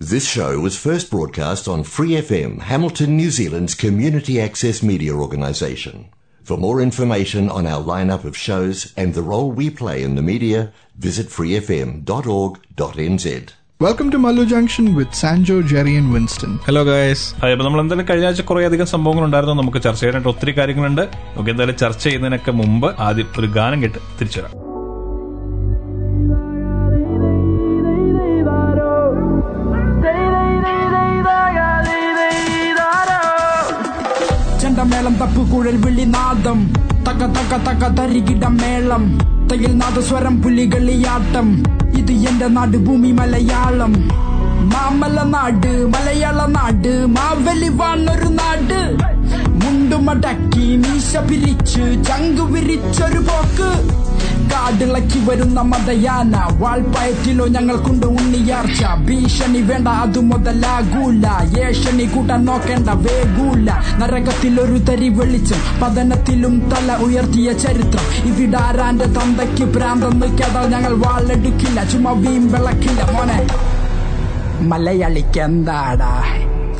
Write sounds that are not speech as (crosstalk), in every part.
This show was first broadcast on Free FM, Hamilton, New Zealand's community access media organisation. For more information on our lineup of shows and the role we play in the media, visit freefm.org.nz. Welcome to Mallu Junction with Sanjo, Jerry, and Winston. Hello guys അതെ അപ്പൊ നമ്മൾ എന്തായാലും കഴിഞ്ഞ ആഴ്ച കുറെ അധികം സംഭവങ്ങൾ ഉണ്ടായിരുന്നു നമുക്ക് ചർച്ച ചെയ്യാനായിട്ട് ഒത്തിരി കാര്യങ്ങളുണ്ട് നമുക്ക് എന്തായാലും ചർച്ച ചെയ്യുന്നതിനൊക്കെ മുമ്പ് ആദ്യം ഒരു ഗാനം കേട്ട് തിരിച്ചു വരാം വിളിനാദം തക തക തക തരികിട മേളം. തയിൽ നാദസ്വരം പുലികളിയാട്ടം. ഇത് എന്റെ നാട് ഭൂമി മലയാളം. മാമല നാട് മലയാള നാട് മാവലി വാണൊരു നാട്. മുണ്ടുമടക്കി മീശ പിരിച്ച് ചങ്കു വിരിച്ചൊരു പോക്ക്. കാടിളക്കി വരുന്ന മതയാന. വാൾപ്പയറ്റിലോ ഞങ്ങൾക്കുണ്ട് ഉണ്ണിയാർച്ച. ഭീഷണി വേണ്ട അത് മുതലാകൂല. ഏഷണി കൂട്ടാൻ നോക്കേണ്ട വേഗൂല. നരകത്തിലൊരു തരി വെളിച്ചം പതനത്തിലും തല ഉയർത്തിയ ചരിത്രം. ഇവിടാരാന്റെ തന്തയ്ക്ക് പ്രാന്തം കേട്ടാൽ ഞങ്ങൾ വാളെടുക്കില്ല. ചുമ വീം വിളക്കില്ല. മോനെ. മലയാളിക്ക് എന്താടാ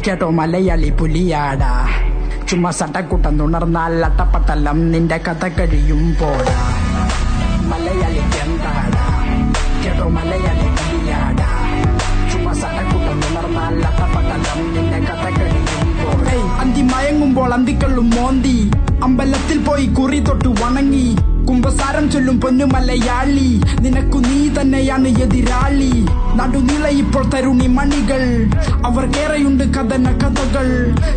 കേട്ടോ മലയാളി പുലിയാടാ. ചുമ്മാ സട്ടക്കൂട്ടം തുണർന്നാൽ അട്ടപ്പട്ടലം നിന്റെ കഥ കഴിയും പോടാ മലയാളിക്ക് എന്താടാ കേട്ടോ മലയാളി പുലിയാടാ ചുമ്മാ സട്ടക്കുട്ടം തുണർന്നാൽ അട്ടപ്പട്ടലം നിന്റെ കഥ കഴിയും പോടാ അന്തി മയങ്ങുമ്പോൾ അന്തിക്കള്ളും മോന്തി അമ്പലത്തിൽ പോയി കുറി തൊട്ട് വണങ്ങി കുംഭസാരം ചൊല്ലും പൊന്നു മലയാളി നിനക്കു നീ തന്നെയാണ് എതിരാളി നടുനില ഇപ്പോൾ തരുണി മണികൾ അവർക്കേറെയുണ്ട് കഥന കഥകൾ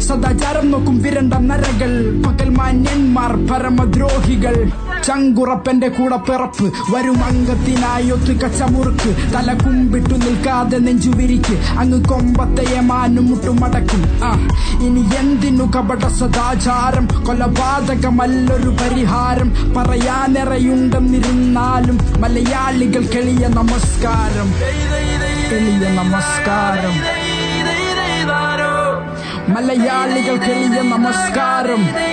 സദാചാരം നോക്കും വിരണ്ട നരകൾ പകൽ മാന്യന്മാർ പരമദ്രോഹികൾ ചങ്കുറപ്പന്റെ കൂടെ പിറപ്പ് വരും അംഗത്തിനായി കച്ചമുറുക്ക് തല കുമ്പിട്ടു നിൽക്കാതെ നെഞ്ചു വിരിക്ക്. അങ്ങ് കൊമ്പത്തയെ മാനും മുട്ടുമടക്കും ആ ഇനി എന്തിനു കപട സദാചാരം കൊലപാതകമല്ലൊരു പരിഹാരം. പറയാനിറയുണ്ടെന്നിരുന്നാലും മലയാളികൾ കെളിയ നമസ്കാരം. കെളിയ നമസ്കാരം. മലയാളികൾ കെളിയ നമസ്കാരം.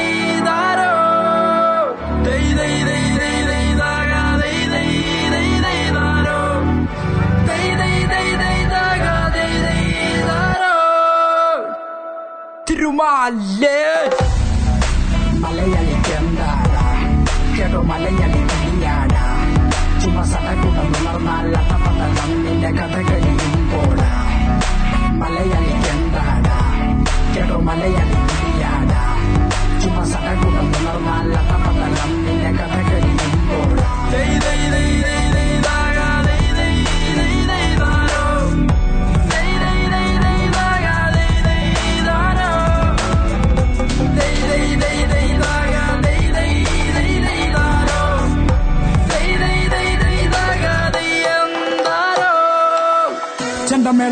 True my love.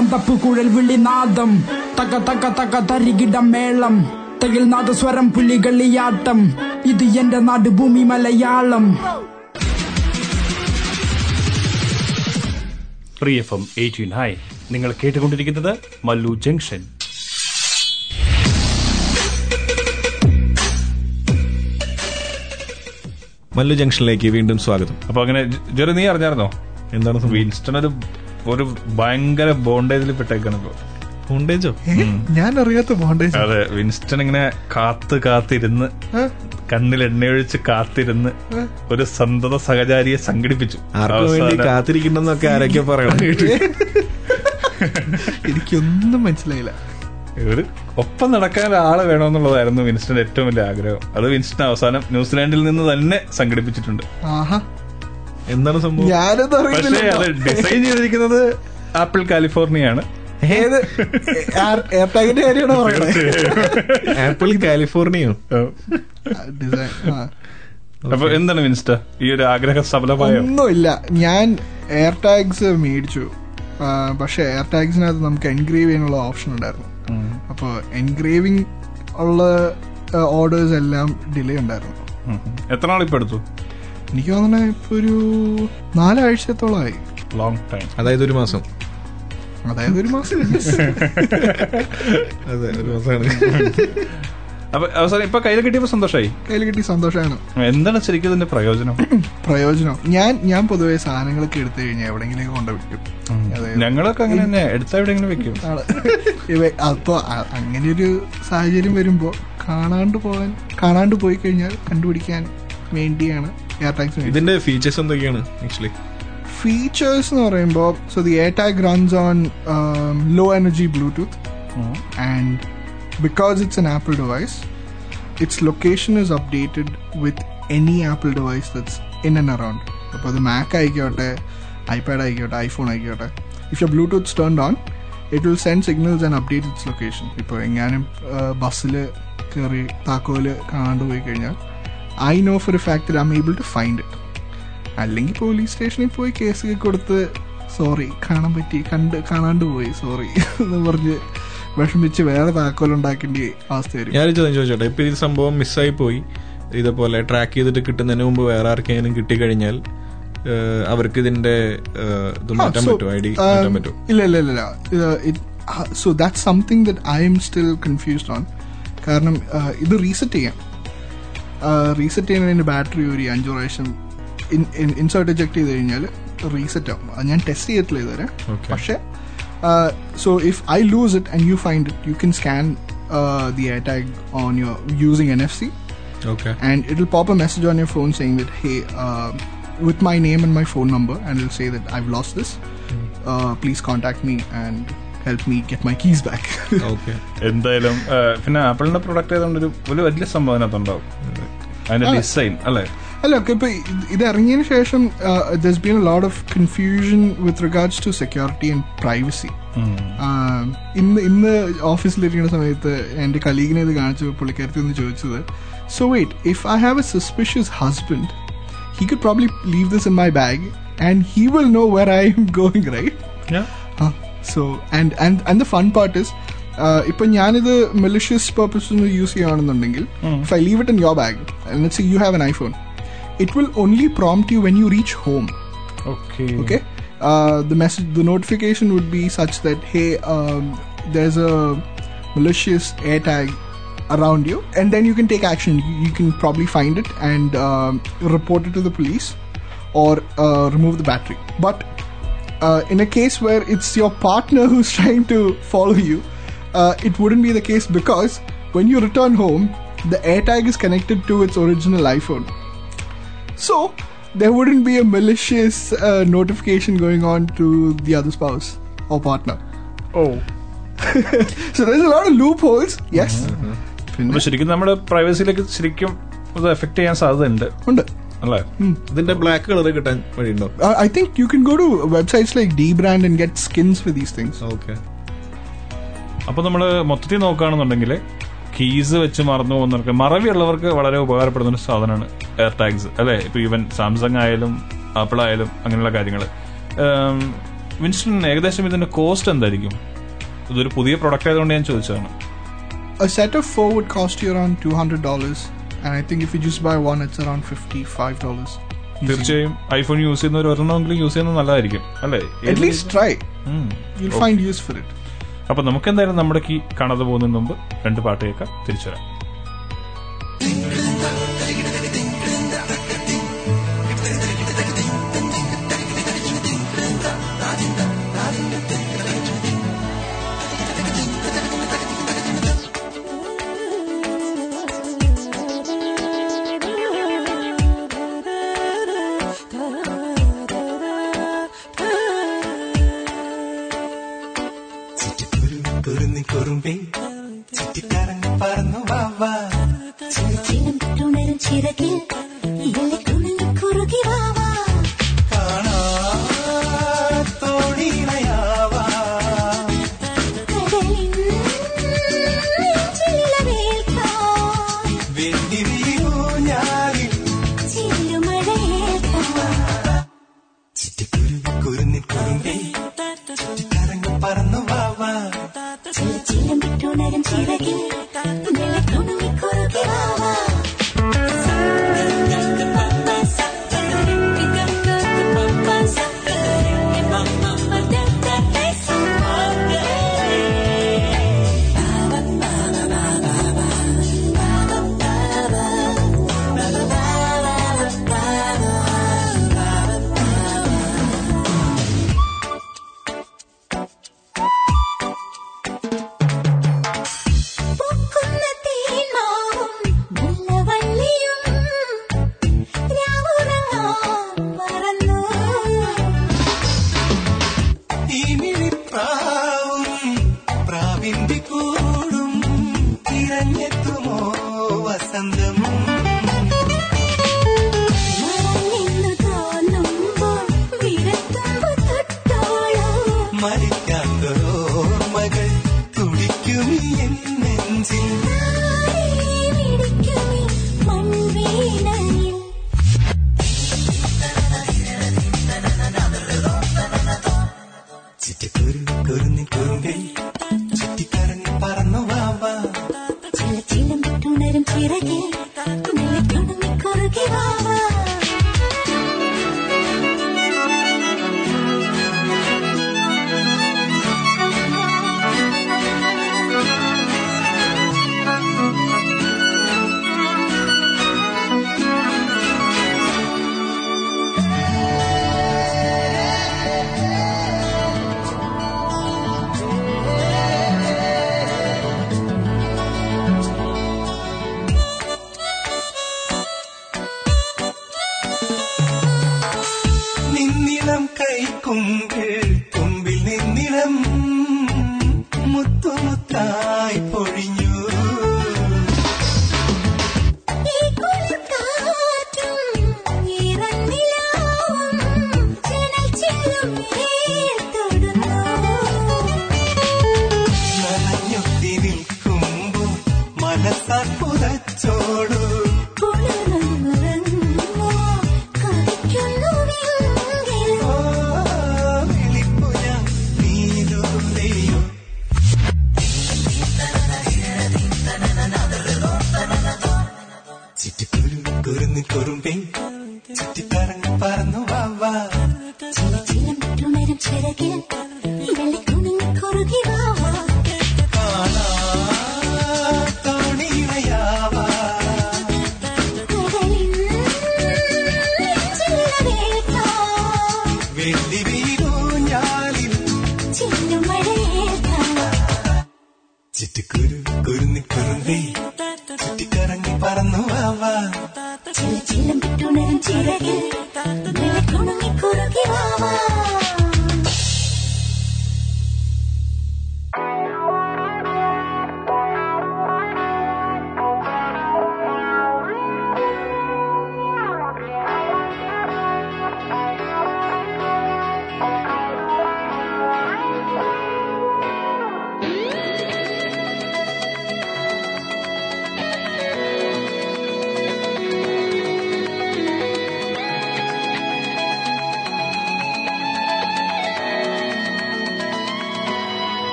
ചെണ്ടമേളം വിളി നാദം തക തക തക തരികിട മേളം. തകിൽ നാദസ്വരം പുലികളിയാട്ടം ഇത് എന്റെ നാട് ഭൂമി Malayalam. Free F M eighteen hi നിങ്ങൾ കേട്ടുകൊണ്ടിരിക്കുന്നത് മല്ലു ജംഗ്ഷൻ. മല്ലു ജംഗ്ഷനിലേക്ക് വീണ്ടും സ്വാഗതം. അപ്പൊ അങ്ങനെ ജെറി നീ അറിഞ്ഞായിരുന്നോ? എന്താണ്? വിൻസ്റ്റൺ ഒരു ഒരു ഭയങ്കര ബോണ്ടേജിൽ പെട്ടേക്കാണ് ഇപ്പൊ. ബോണ്ടേജോ ഞാൻ അറിയാത്ത ബോണ്ടേജ് അതെ വിൻസ്റ്റൺ ഇങ്ങനെ കാത്ത് കാത്തിരുന്ന് കണ്ണിൽ എണ്ണയൊഴിച്ച് കാത്തിരുന്ന് ഒരു സന്തത സഹചാരിയെ സംഘടിപ്പിച്ചു. കാത്തിരിക്കണമെന്നൊക്കെ ആരൊക്കെ പറയണം. എനിക്കൊന്നും മനസ്സിലായില്ല. ഒരു ഒപ്പം നടക്കാൻ ആൾ വേണമെന്നുള്ളതായിരുന്നു വിൻസ്റ്റന്റെ ഏറ്റവും വലിയ ആഗ്രഹം. അത് വിൻസ്റ്റൺ അവസാനം ന്യൂസിലാൻഡിൽ നിന്ന് തന്നെ സംഘടിപ്പിച്ചിട്ടുണ്ട്. ആഹാ. എന്താണ് സംഭവം? ഞാനത് പക്ഷേ അത് ഡിസൈൻ ചെയ്തിരിക്കുന്നത് ആപ്പിൾ കാലിഫോർണിയയാണ്. ഏത്? എയർടാഗിന്റെ കാര്യമാണോ പറയണത് ആപ്പിൾ കാലിഫോർണിയോ ഡിസൈൻ അപ്പൊ എന്താണ് മിനിസ്റ്റർ? ഈ ഒരു ആഗ്രഹം സഫലമായ? ഒന്നുമില്ല. ഞാൻ എയർ ടാഗ്സ് മേടിച്ചു പക്ഷെ എയർ ടാഗ്സിനകത്ത് നമുക്ക് എൻഗ്രേവ് ചെയ്യാനുള്ള ഓപ്ഷൻ ഉണ്ടായിരുന്നു. അപ്പോൾ എൻഗ്രേവിംഗ് ഉള്ള ഓർഡേഴ്സ് എല്ലാം ഡിലേ ഉണ്ടായിരുന്നു. എത്ര നാളിപ്പോ എടുത്തു? എനിക്ക് തോന്നണേ ഇപ്പൊ ഒരു നാലാഴ്ചത്തോളമായി. ലോങ് ടൈം അതായത് ഒരു മാസം. അതായത് ഒരു മാസം. (laughs) അതെ ഒരു മാസമാണ്. (laughs) അപ്പൊ അവസാനം ഇപ്പൊ കയ്യിൽ കിട്ടിയപ്പോ സന്തോഷമായി കയ്യിൽ കിട്ടി സന്തോഷമാണ് എന്താണ് ശരിക്കും ഇതിന്റെ പ്രയോജനം? (clears throat) പ്രയോജനം. ഞാൻ ഞാൻ പൊതുവെ സാധനങ്ങളൊക്കെ എടുത്തു കഴിഞ്ഞാൽ എവിടെങ്കിലും കൊണ്ട് വെക്കും. ഞങ്ങളൊക്കെ അങ്ങനെ തന്നെ. എടുത്ത എവിടെങ്കിലും വെക്കും. അപ്പൊ അങ്ങനെ ഒരു സാഹചര്യം വരുമ്പോ കാണാണ്ട് പോകാൻ കാണാണ്ട് പോയി കഴിഞ്ഞാൽ കണ്ടുപിടിക്കാൻ വേണ്ടിയാണ് എയർ ടാഗ്സ് ഇതിന്റെ ഫീച്ചേഴ്സ് എന്തൊക്കെയാണ് ആക്ച്വലി ഫീച്ചേഴ്സ് എന്ന് പറയുമ്പോൾ so the air tag runs on low energy bluetooth and because it's an Apple device it's location is updated with any Apple device that's in and around അപ്പോൾ അത് Mac ആയിക്കോട്ടെ iPad ആയിക്കോട്ടെ iPhone ആയിക്കോട്ടെ if you bluetooth turn on it will send signals and update it's location ഇപ്പോൾ എങ്ങാനും ബസ്സിൽ കയറി താക്കോൽ കാണാണ്ട് പോയി കഴിഞ്ഞാൽ I know for a fact I'm able to find it അല്ലെങ്കിൽ പോലീസ് സ്റ്റേഷനിൽ പോയി കേസ് കൊടുത്ത് സോറി കാണാൻ പറ്റി കണ്ട് കാണാണ്ട് പോയി സോറി എന്ന് പറഞ്ഞ് വിഷമിച്ച് വേറെ താക്കോലുണ്ടാക്കേണ്ട അവസ്ഥ വരും. ഞാൻ ചോദ്യം ചോദിച്ചോട്ടെ? ഇപ്പൊ ഈ സംഭവം മിസ്സായി പോയി. ഇതേപോലെ ട്രാക്ക് ചെയ്തിട്ട് കിട്ടുന്നതിന് മുമ്പ് വേറെ ആർക്കെങ്കിലും കിട്ടിക്കഴിഞ്ഞാൽ അവർക്ക് ഇതിന്റെ ഏഹ്, ഇത് മാറ്റാൻ so, പറ്റുമോ? ഐ ഡി മാറ്റാൻ പറ്റുമോ? ഇല്ല ഇല്ല ഇല്ല so that something that I am still confused on കാരണം ഇത് റീസെറ്റ് ചെയ്യാം. റീസെറ്റ് ചെയ്യുന്നതിന് ബാറ്ററി ഒരു അഞ്ചു പ്രാവശ്യം ഇൻസേർട്ട് എജക്ട് ചെയ്ത് കഴിഞ്ഞാൽ റീസെറ്റ് ആവും അത് ഞാൻ ടെസ്റ്റ് ചെയ്തിട്ടില്ല ഇതുവരെ Okay. പക്ഷേ so if I lose it and you find it you can scan the AirTag on your using N F C okay and it'll pop a message on your phone saying that hey uh, with my name and my phone number and it'll say that i've lost this uh, please contact me and help me get my keys back okay എന്തായാലും പിന്നെ ആപ്പിളിന്റെ product ആയതുകൊണ്ട് ഒരു വലിയ സംഭവം അതിനകത്തുണ്ടാവും. അതിന്റെ design അല്ലേ? ഇപ്പൊ ഇത് ഇത് ഇറങ്ങിയതിന് ശേഷം there's been a lot of confusion with regards to security and privacy ഇന്ന് ഇന്ന് ഓഫീസിലിരിക്കുന്ന സമയത്ത് എന്റെ കലീഗിനെ ഇത് കാണിച്ചു പുള്ളിക്കാരത്തിൽ നിന്ന് ചോദിച്ചത് so wait if I have a suspicious husband he could probably leave this in my bag and he will know where I am going right so and and and the fun part is ഇപ്പൊ ഞാനിത് മെലിഷ്യസ് purpose use ചെയ്യുകയാണെന്നുണ്ടെങ്കിൽ if I leave it in your bag you have an iPhone it will only prompt you when you reach home okay okay uh, the message the notification would be such that hey um, there's a malicious air tag around you and then you can take action you, you can probably find it and um, report it to the police or uh, remove the battery but uh, in a case where it's your partner who's (laughs) trying to follow you uh, it wouldn't be the case because when you return home the air tag is connected to its original iphone so there wouldn't be a malicious uh, notification going on to the other spouse or partner. Oh (laughs) So there's a lot of loopholes. Yes. അപ്പൊ ശരിക്കും നമ്മുടെ പ്രൈവസിയിലേക്ക് ശരിക്കും ഇത് effect ചെയ്യാൻ സാധ്യതയുണ്ട് ഉണ്ട്. അല്ലേ? ഇതിന്റെ ബ്ലാക്ക് കളർ കിട്ടാൻ വഴിയുണ്ടോ? I think you can go to websites like dbrand and get skins with these things okay അപ്പോൾ നമ്മൾ മൊത്തത്തിൽ നോക്കുകയാണെന്നുണ്ടെങ്കിൽ കീസ് വെച്ച് മറന്നു പോകുന്നവർക്ക് മറവിയുള്ളവർക്ക് വളരെ ഉപകാരപ്പെടുന്ന ഒരു സാധനമാണ് എയർ ടാഗ്സ് അല്ലെ? ഇപ്പൊ ഈവൻ സാംസങ് ആയാലും ആപ്പിൾ ആയാലും അങ്ങനെയുള്ള കാര്യങ്ങൾ വിൻസ്റ്റൺ ഏകദേശം ഇതിന്റെ കോസ്റ്റ് എന്തായിരിക്കും? ഇതൊരു പുതിയ പ്രൊഡക്റ്റ് ആയതുകൊണ്ട് ഞാൻ ചോദിച്ചതാണ്. A set of four would cost you around $200. And I think if you just buy one it's around fifty five dollars തീർച്ചയായും ഐഫോൺ യൂസ് ചെയ്യുന്ന ഒരെണ്ണമെങ്കിലും യൂസ് ചെയ്യുന്നത് നല്ലതായിരിക്കും അല്ലേ? At least try you find use for it അപ്പൊ നമുക്ക് എന്തായാലും നമ്മുടെ കീ കാണാതെ പോകുന്നതിന് മുമ്പ് രണ്ട് പാട്ട് കേൾക്കാം. തിരിച്ചു വരാം.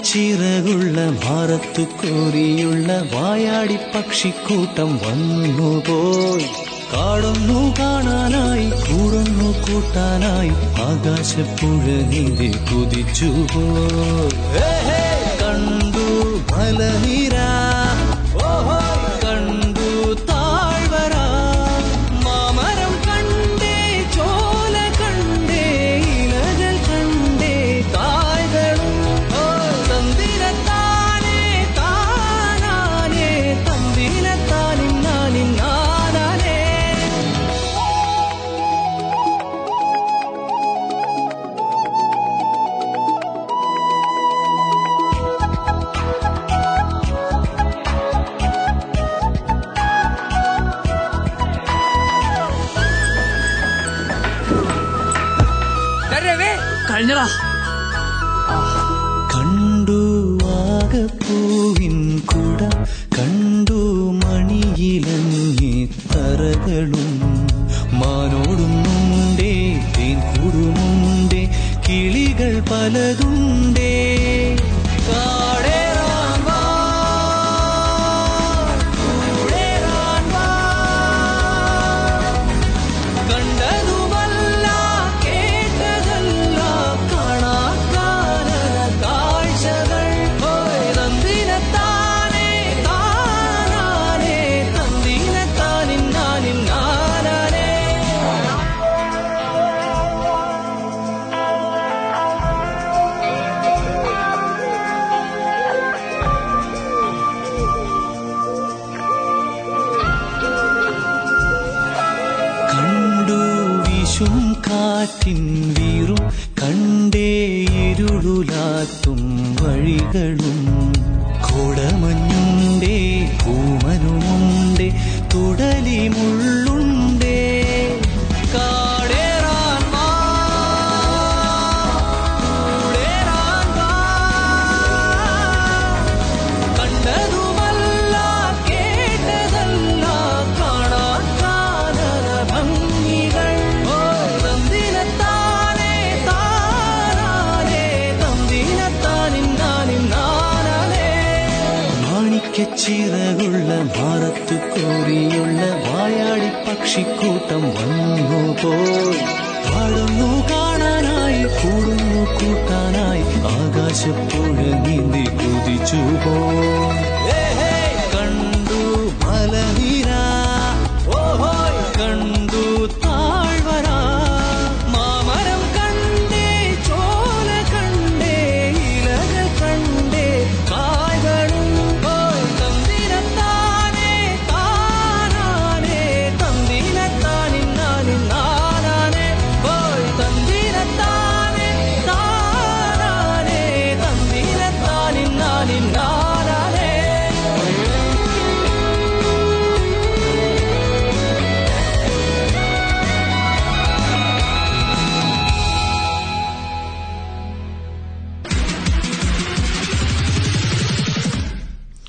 ചിറകുള്ള മാറത്തു കോറിയുള്ള വായാടി പക്ഷിക്കൂട്ടം വന്നു പോയി. കാടുന്നു കാണാനായി കൂടുന്നു കൂട്ടാനായി ആകാശപ്പുഴ നീതി കുതിച്ചു പോയി. കണ്ടു മലനീ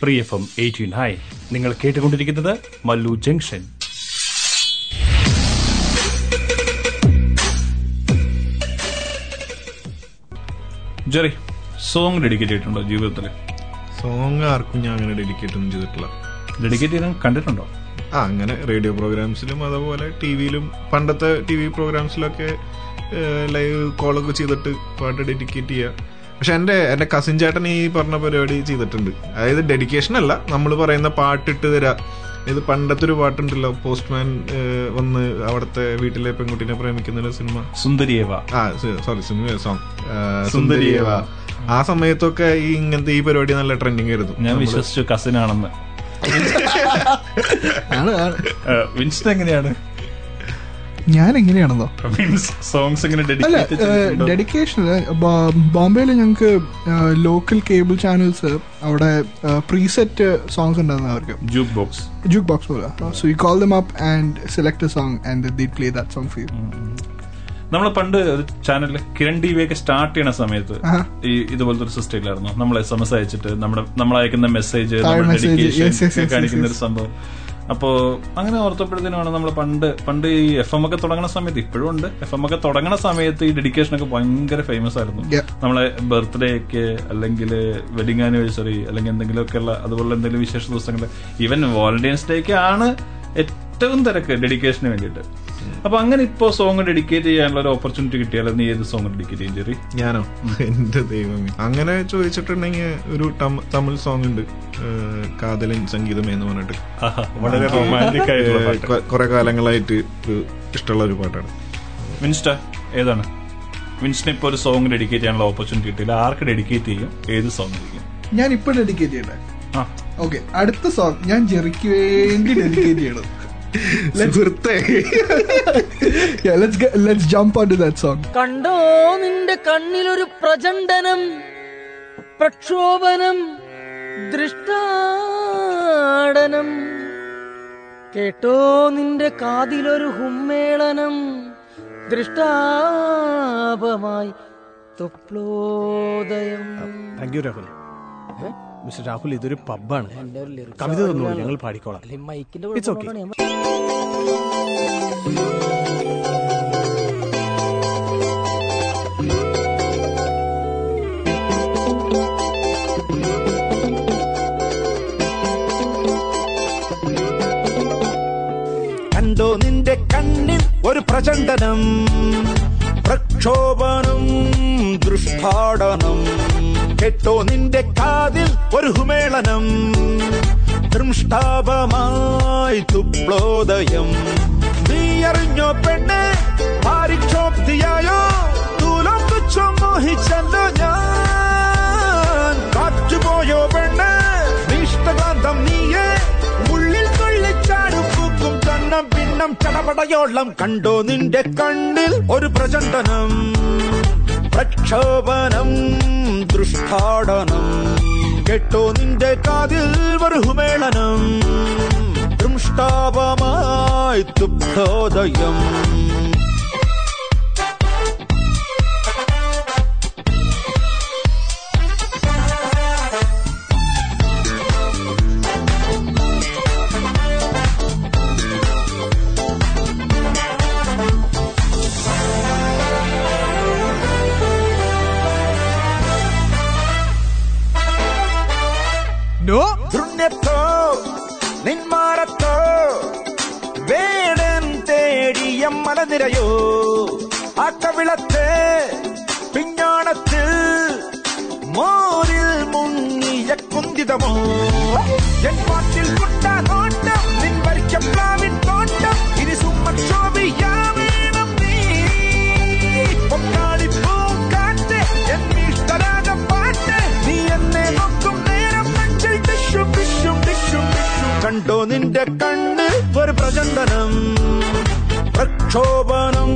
free F M eighteen. Hi നിങ്ങൾ കേട്ടുകൊണ്ടിരിക്കുന്നത് Mallu junction. Jerry song dedicate ചെയ്തിട്ടുണ്ടോ ജീവിതത്തിൽ സോങ് ആർക്കും ഞാൻ അങ്ങനെ ഡെഡിക്കേറ്റ് ഒന്നും ചെയ്തിട്ടില്ല. ഡെഡിക്കേറ്റ് ചെയ്യാൻ കണ്ടിട്ടുണ്ടോ? ആ അങ്ങനെ റേഡിയോ പ്രോഗ്രാംസിലും അതുപോലെ ടി വിയിലും പണ്ടത്തെ ടി വി പ്രോഗ്രാംസിലൊക്കെ ലൈവ് കോളൊക്കെ ചെയ്തിട്ട് പാട്ട് ഡെഡിക്കേറ്റ് ചെയ്യുക പക്ഷെ എന്റെ എന്റെ കസിൻ ചേട്ടൻ ഈ പറഞ്ഞ പരിപാടി ചെയ്തിട്ടുണ്ട്. അതായത് ഡെഡിക്കേഷൻ അല്ല. നമ്മൾ പറയുന്ന പാട്ടിട്ട് തരാ. ഇത് പണ്ടത്തെ ഒരു പാട്ടുണ്ടല്ലോ പോസ്റ്റ്മാൻ വന്ന് അവിടുത്തെ വീട്ടിലെ പെൺകുട്ടിനെ പ്രേമിക്കുന്ന ഒരു സിനിമ. സുന്ദരിയേവ. ആ സോറി സിനിമ സോങ് സുന്ദരിയേവ. ആ സമയത്തൊക്കെ ഈ ഇങ്ങനത്തെ ഈ പരിപാടി നല്ല ട്രെൻഡിങ് ആയിരുന്നു. ഞാൻ വിശ്വസിച്ചു കസിൻ ആണെന്ന്. വിൻസ്റ്റൺ എങ്ങനെയാണ്? ഞാൻ എങ്ങനെയാണെന്നോ മീൻസ് സോങ്സ് ഇങ്ങനെ ഡെഡിക്കേഷൻ ബോംബെയിൽ ഞങ്ങൾക്ക് ലോക്കൽ കേബിൾ ചാനൽസ് അവിടെ പ്രീസെറ്റ് സോങ്സ് ഉണ്ടായിരുന്നു അവർക്ക്. ജൂക്ക് ബോക്സ് ജൂക്ക് ബോക്സ് പോലെ so you call them up and select a song and the play that song feel നമ്മൾ പണ്ട് ചാനലിൽ കിരൺ ടി വി ഒക്കെ സ്റ്റാർട്ട് ചെയ്യണ സമയത്ത് ഈ ഇതുപോലത്തെ ഒരു സിസ്റ്റം ഇല്ലായിരുന്നു. നമ്മൾ എസ് എം എസ് അയച്ചിട്ട് നമ്മുടെ നമ്മൾ അയക്കുന്ന മെസ്സേജ് കാണിക്കുന്ന ഒരു സംഭവം. അപ്പോ അങ്ങനെ ഓർത്തപ്പോഴത്തേനാണ് നമ്മൾ പണ്ട് പണ്ട് ഈ എഫ് എം ഒക്കെ തുടങ്ങുന്ന സമയത്ത് ഇപ്പോഴും ഉണ്ട്. എഫ് എം ഒക്കെ തുടങ്ങുന്ന സമയത്ത് ഈ ഡെഡിക്കേഷൻ ഒക്കെ ഭയങ്കര ഫേമസ് ആയിരുന്നു. നമ്മളെ ബർത്ത്ഡേ ഒക്കെ അല്ലെങ്കിൽ വെഡിങ് ആനിവേഴ്സറി അല്ലെങ്കിൽ എന്തെങ്കിലുമൊക്കെ ഉള്ള അതുപോലെ എന്തെങ്കിലും വിശേഷ ദിവസങ്ങൾ ഈവൻ വോളണ്ടിയേഴ്സ് ഡേ ഒക്കെ ആണ് ഏറ്റവും തിരക്ക് ഡെഡിക്കേഷന് വേണ്ടിയിട്ട്. അപ്പൊ അങ്ങനെ ഇപ്പോ സോങ് ഡെഡിക്കേറ്റ് ചെയ്യാനുള്ള ഒരു ഓപ്പർച്യൂണിറ്റി കിട്ടിയാലോ? നീ ഏത് സോങ് ഡെഡിക്കേറ്റ് ചെയ്യും ചെറി ഞാനോ? എന്റെ ദൈവമേ. അങ്ങനെ ചോദിച്ചിട്ടുണ്ടെങ്കിൽ ഒരു തമിഴ് സോങ് ഉണ്ട്. കാതലൻ സംഗീതം എന്ന് പറഞ്ഞിട്ട്. വളരെ റൊമാന്റിക് ആയിട്ടുള്ള കുറെ കാലങ്ങളായിട്ട് ഇഷ്ടമുള്ള ഒരു പാട്ടാണ്. വിൻസ്റ്റ ഏതാണ്? വിൻസ്റ്റിന് ഇപ്പൊ ഒരു സോങ് ഡെഡിക്കേറ്റ് ചെയ്യാനുള്ള ഓപ്പർച്യൂണിറ്റി കിട്ടിയില്ല. ആർക്ക് ഡെഡിക്കേറ്റ് ചെയ്യും? ഏത് സോങ് ഞാൻ ഇപ്പൊ ഡെഡിക്കേറ്റ് ചെയ്യട്ടെ? ഓക്കെ അടുത്ത സോങ് ഞാൻ ജെറിക്ക് വേണ്ടി ഡെഡിക്കേറ്റ് ചെയ്യണം. സുഹൃത്തേ. Let's jump on to that song കണ്ടോ നിന്റെ കണ്ണിലൊരു പ്രചണ്ഡനം പ്രക്ഷോഭനം ദൃഷ്ടാടനം. കേട്ടോ നിന്റെ കാതിലൊരു ഹുമ്മേളനം ദൃഷ്ടാപമായി തൊപ്ലോദയം. Thank you Rahul. Mister Rahul ഇതൊരു പബ്ബാണ്. കവിത തന്നോളൂ ഞങ്ങൾ പാടിക്കോളാം. മൈക്കിന്റെ ഓക്കെ. കണ്ടോ നിന്റെ കണ്ണിൽ ഒരു പ്രചണ്ഡനം പ്രക്ഷോഭനം ദൃഷ്ടാടനം. കേട്ടോ നിന്റെ കാതിൽ ഒരു ഹുമേളനം. ദൃഷ്ടാപമായി തുപ്ലോദയം. നീ അറിഞ്ഞോ പെണ്ണെ പാരിക്ഷോപ്തിയായോ തൂലം മോഹിച്ചല്ലോ ഞാൻ. കാറ്റുപോയോ പെണ്ണെ നിഷ്ടകാന്തം നീയേ ഉള്ളിൽ ചടപടയോളം കണ്ടോ നിന്റെ കണ്ണിൽ ഒരു പ്രചണ്ഡനം. പ്രക്ഷോഭനം ദൃഷ്ടാടനം. കേട്ടോ നിന്റെ കാതിൽ വർഹുമേളനം ദൃഷ്ടാപമായി തുപ്തോദയം ആക്കവിളത്ത് പിഞ്ഞാണത്തിൽ മോരിൽ മുങ്ങിയ കുന്തിതമോ എൻ പാട്ടിൽ കുട്ട നോട്ടം നിൻ വരിക്ക പ്ലാവിൻ തോട്ടം ഇനി സുമക്ഷോഭിയാവേണം നീ പൊക്കാളിപ്പൂ കാറ്റ് എൻ ഇഷ്ടരാഗം പാട്ട് നീ എന്നെ നോക്കും നേരം നെഞ്ചിൽ ടിഷും ടിഷും ടിഷും ടിഷും കണ്ടോ നിന്റെ കണ്ണ് ഒരു പ്രചണ്ഡനം പ്രക്ഷോഭനം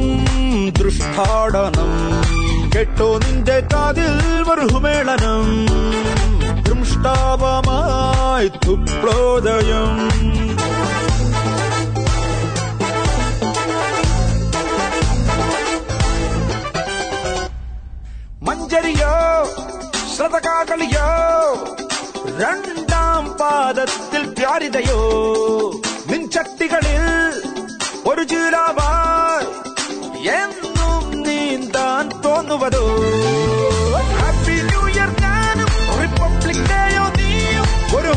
ദൃഷ്ടാടനം. കേട്ടോ നിന്റെ കാതിൽ വർഹുമേളനം ദൃഷ്ടാപമായി തുപ്ലോദയം. മഞ്ചരിയോ ശ്രതകാകളിയോ രണ്ടാം പാദത്തിൽ പ്യാരിതയോ. നിൻ ചട്ടികളിൽ ഒരു ചീലാവായി എന്നും നീന്താൻ തോന്നുവതോ? ഹാപ്പി ന്യൂ ഇയർ ഞാനും റിപ്പബ്ലിക് ഡേയോ നീയും ഒരു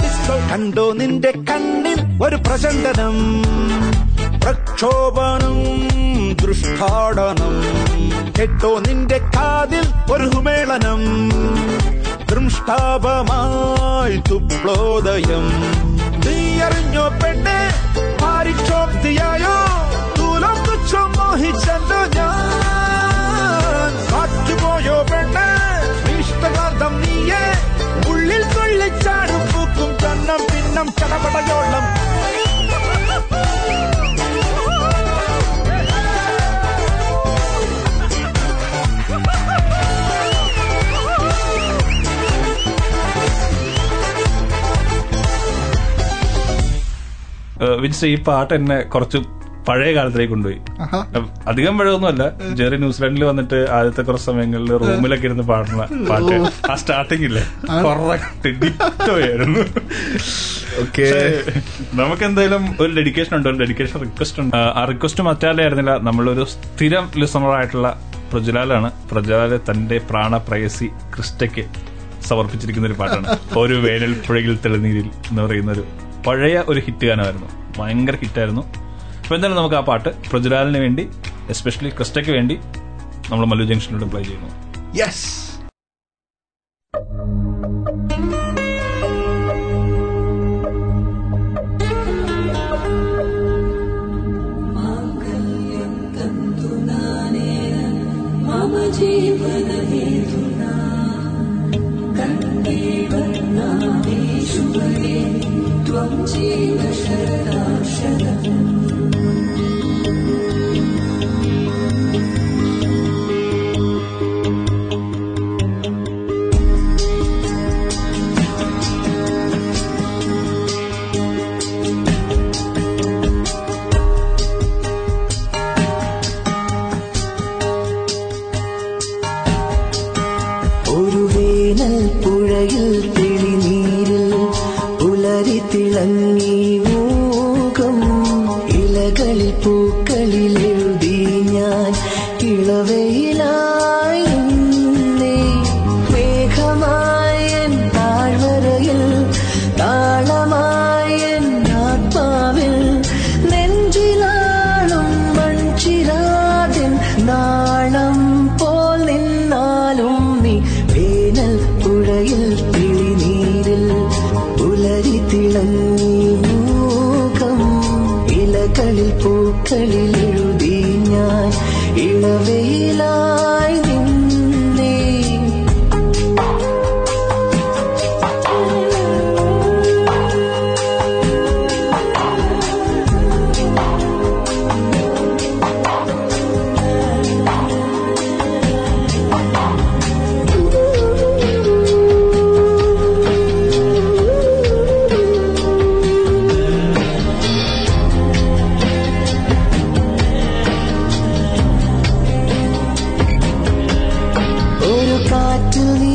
ഡിസ്കോ. കണ്ടോ നിന്റെ കണ്ണിൽ ഒരു പ്രചണ്ഡനം പ്രക്ഷോഭനം ദൃഷ്ടാടനം. കേട്ടോ നിന്റെ കാതിൽ ഒരു ഹുമേളനം. ദൃഷ്ടാപമായി തുപ്ലോദയം. നീ അറിഞ്ഞോ പെണ്ണ് പാരിച്ചോക്തിയായോ തൂലം തുച്ഛം മോഹിച്ചല്ലോ ഞാൻ. കാറ്റുപോയോ പെണ്ണ് ഇഷ്ടകാന്തം നീയെ. ഉള്ളിൽ തുള്ളിച്ചാടും പൂക്കും കണ്ണം പിന്നം ചടപടയോളം വിൻസ് ഈ പാട്ട് എന്നെ കുറച്ച് പഴയ കാലത്തിലേക്ക് കൊണ്ടുപോയി. അധികം പഴയൊന്നുമല്ല. ജെറി ന്യൂസിലാൻഡിൽ വന്നിട്ട് ആദ്യത്തെ കുറച്ച് സമയങ്ങളിൽ റൂമിലൊക്കെ ഇരുന്ന് പാടുന്ന പാട്ട്. ആ സ്റ്റാർട്ടിംഗ് ഇല്ലേ ഓക്കെ. നമുക്ക് എന്തായാലും ഒരു ഡെഡിക്കേഷൻ ഉണ്ട്? ഒരു ഡെഡിക്കേഷൻ റിക്വസ്റ്റ് ഉണ്ട്? ആ, റിക്വസ്റ്റ് മറ്റാലായിരുന്നില്ല നമ്മളൊരു സ്ഥിരം ലിസണർ ആയിട്ടുള്ള പ്രജുലാലാണ് പ്രജുലാൽ തന്റെ പ്രാണപ്രയസി ക്രിസ്റ്റയ്ക്ക് സമർപ്പിച്ചിരിക്കുന്ന ഒരു പാട്ടാണ്. ഒരു വേനൽ പുഴയിൽ തെളിനീരിൽ എന്ന് പറയുന്ന ഒരു പഴയ ഒരു ഹിറ്റ് ഗാനമായിരുന്നു ഭയങ്കര ഹിറ്റായിരുന്നു അപ്പൊ എന്തായാലും നമുക്ക് ആ പാട്ട് പ്രജുലാലിന് വേണ്ടി എസ്പെഷ്യലി ക്രിസ്റ്റയ്ക്ക് വേണ്ടി നമ്മൾ മല്ലു ജംഗ്ഷനിലൂടെ പ്ലേ ചെയ്യുന്നു യെസ് मम जीवनहेतुना 忘记了谁的岛 to leave.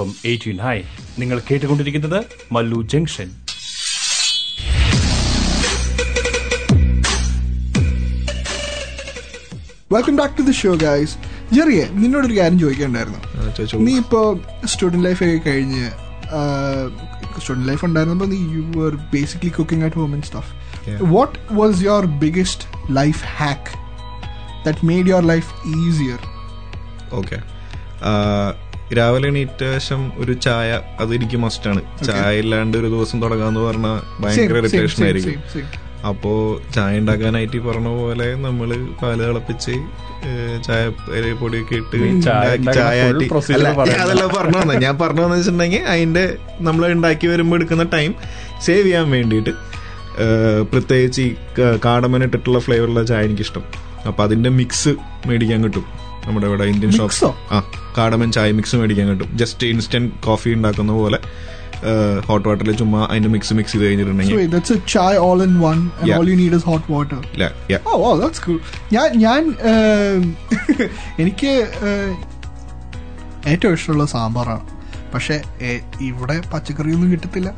F M eighteen hi നിങ്ങൾ കേട്ടുകൊണ്ടിരിക്കുന്നത് Mallu junction. Welcome back to the show guys ജെറിയെ നിന്നോടൊരു കാര്യം ചോദിക്കണ്ടായിരുന്നു നീ ഇപ്പോ സ്റ്റുഡന്റ് ലൈഫ് ഒക്കെ കഴിഞ്ഞ് സ്റ്റുഡന്റ് ലൈഫ് ഉണ്ടായിരുന്നപ്പോ നീ you are basically cooking at home and stuff. What was your biggest life hack that made your life easier okay രാവിലെ എണീറ്റ ശേഷം ഒരു ചായ അത് എനിക്ക് മസ്റ്റാണ് ചായ ഇല്ലാണ്ട് ഒരു ദിവസം തുടങ്ങാന്ന് പറഞ്ഞാൽ ഭയങ്കര ഇറിറ്റേഷൻ ആയിരിക്കും. അപ്പോ ചായ ഉണ്ടാക്കാനായിട്ട് പറഞ്ഞ പോലെ നമ്മൾ പാൽ തിളപ്പിച്ച് ചായ പൊടിയൊക്കെ ഇട്ട് ചായ അതെല്ലാം പറഞ്ഞു തന്നെ ഞാൻ പറഞ്ഞു വന്നു വെച്ചിട്ടുണ്ടെങ്കിൽ അതിന്റെ നമ്മൾ ഉണ്ടാക്കി വരുമ്പോൾ എടുക്കുന്ന ടൈം സേവ് ചെയ്യാൻ വേണ്ടിയിട്ട് പ്രത്യേകിച്ച് ഈ ക- കാടമൻ ഇട്ടിട്ടുള്ള ഫ്ലേവറുള്ള ചായ എനിക്കിഷ്ടം. അപ്പൊ അതിന്റെ മിക്സ് മേടിക്കാൻ കിട്ടും. നമ്മുടെ ഇവിടെ ഇന്ത്യൻ ഷോപ്സ് ആ. കാടമൻ ചായ മിക്സ് മേടിക്കാൻ കിട്ടും. ജസ്റ്റ് ഇൻസ്റ്റന്റ് കോഫി ഉണ്ടാക്കുന്ന പോലെ ഹോട്ട് വാട്ടറിൽ ചുമ്മാ അതിന്റെ മിക്സ് മിക്സ് ചെയ്ത് കഴിഞ്ഞിട്ടുണ്ടെങ്കിൽ. ഞാൻ എനിക്ക് ഏറ്റവും ഇഷ്ടമുള്ള സാമ്പാറാണ്. പക്ഷെ ഇവിടെ പച്ചക്കറിയൊന്നും കിട്ടത്തില്ല.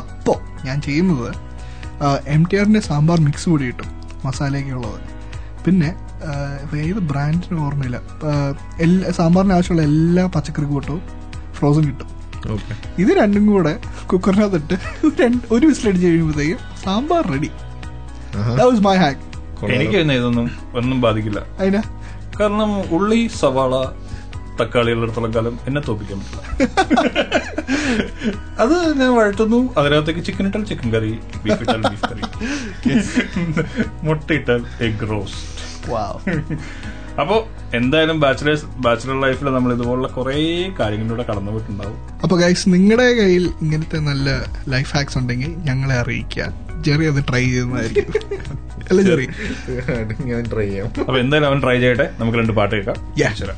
അപ്പോൾ ഞാൻ ചെയ്യുന്നത് എം ടി ആറിന്റെ സാമ്പാർ മിക്സ് കൂടി കിട്ടും മസാലയൊക്കെ ഉള്ളത്. പിന്നെ ഏത് ബ്രാൻഡിന് ഓർമ്മയില്ല. എല്ലാ സാമ്പാറിന് ആവശ്യമുള്ള എല്ലാ പച്ചക്കറി കൂട്ടവും ഫ്രോസൺ കിട്ടും ഓക്കെ ഇത് രണ്ടും കൂടെ കുക്കറിനകത്തിട്ട് ഒരു വിസിലടിച്ച് കഴിയുമ്പോഴത്തേക്കും സാമ്പാർ റെഡി മൈ ഹാക്ക് എനിക്ക് തന്നെ ഇതൊന്നും ഒന്നും ബാധിക്കില്ല. അതിനാ? കാരണം ഉള്ളി സവാള തക്കാളി ഉള്ളിടത്തോളം കാലം എന്നെ തോപ്പിക്കാൻ പറ്റില്ല. (laughs) അത് ഞാൻ വഴറ്റുന്നു. അതിനകത്തേക്ക് ചിക്കൻ ഇട്ടാൽ ചിക്കൻ കറി ബീഫ് ഇട്ടാൽ ബീഫ് കറി മുട്ട ഇട്ടാൽ എഗ് റോസ്റ്റ് (laughs) അപ്പോ എന്തായാലും ബാച്ചിലേഴ്സ് ബാച്ചിലർ ലൈഫിൽ നമ്മൾ ഇതുപോലുള്ള കുറെ കാര്യങ്ങളിലൂടെ കടന്നു പോയിട്ടുണ്ടാവും. അപ്പൊ ഗൈസ് നിങ്ങളുടെ കയ്യിൽ ഇങ്ങനത്തെ നല്ല ലൈഫ് ഹാക്സ് ഉണ്ടെങ്കിൽ ഞങ്ങളെ അറിയിക്കുക. ജെറി അത് ട്രൈ ചെയ്യുന്നതായിരിക്കും. (laughs) അല്ല ജെറി? ഞാൻ ട്രൈ ചെയ്യാം അപ്പൊ എന്തായാലും അവൻ ട്രൈ ചെയ്യട്ടെ. നമുക്ക് രണ്ട് പാട്ട് കേൾക്കാം. ശരി.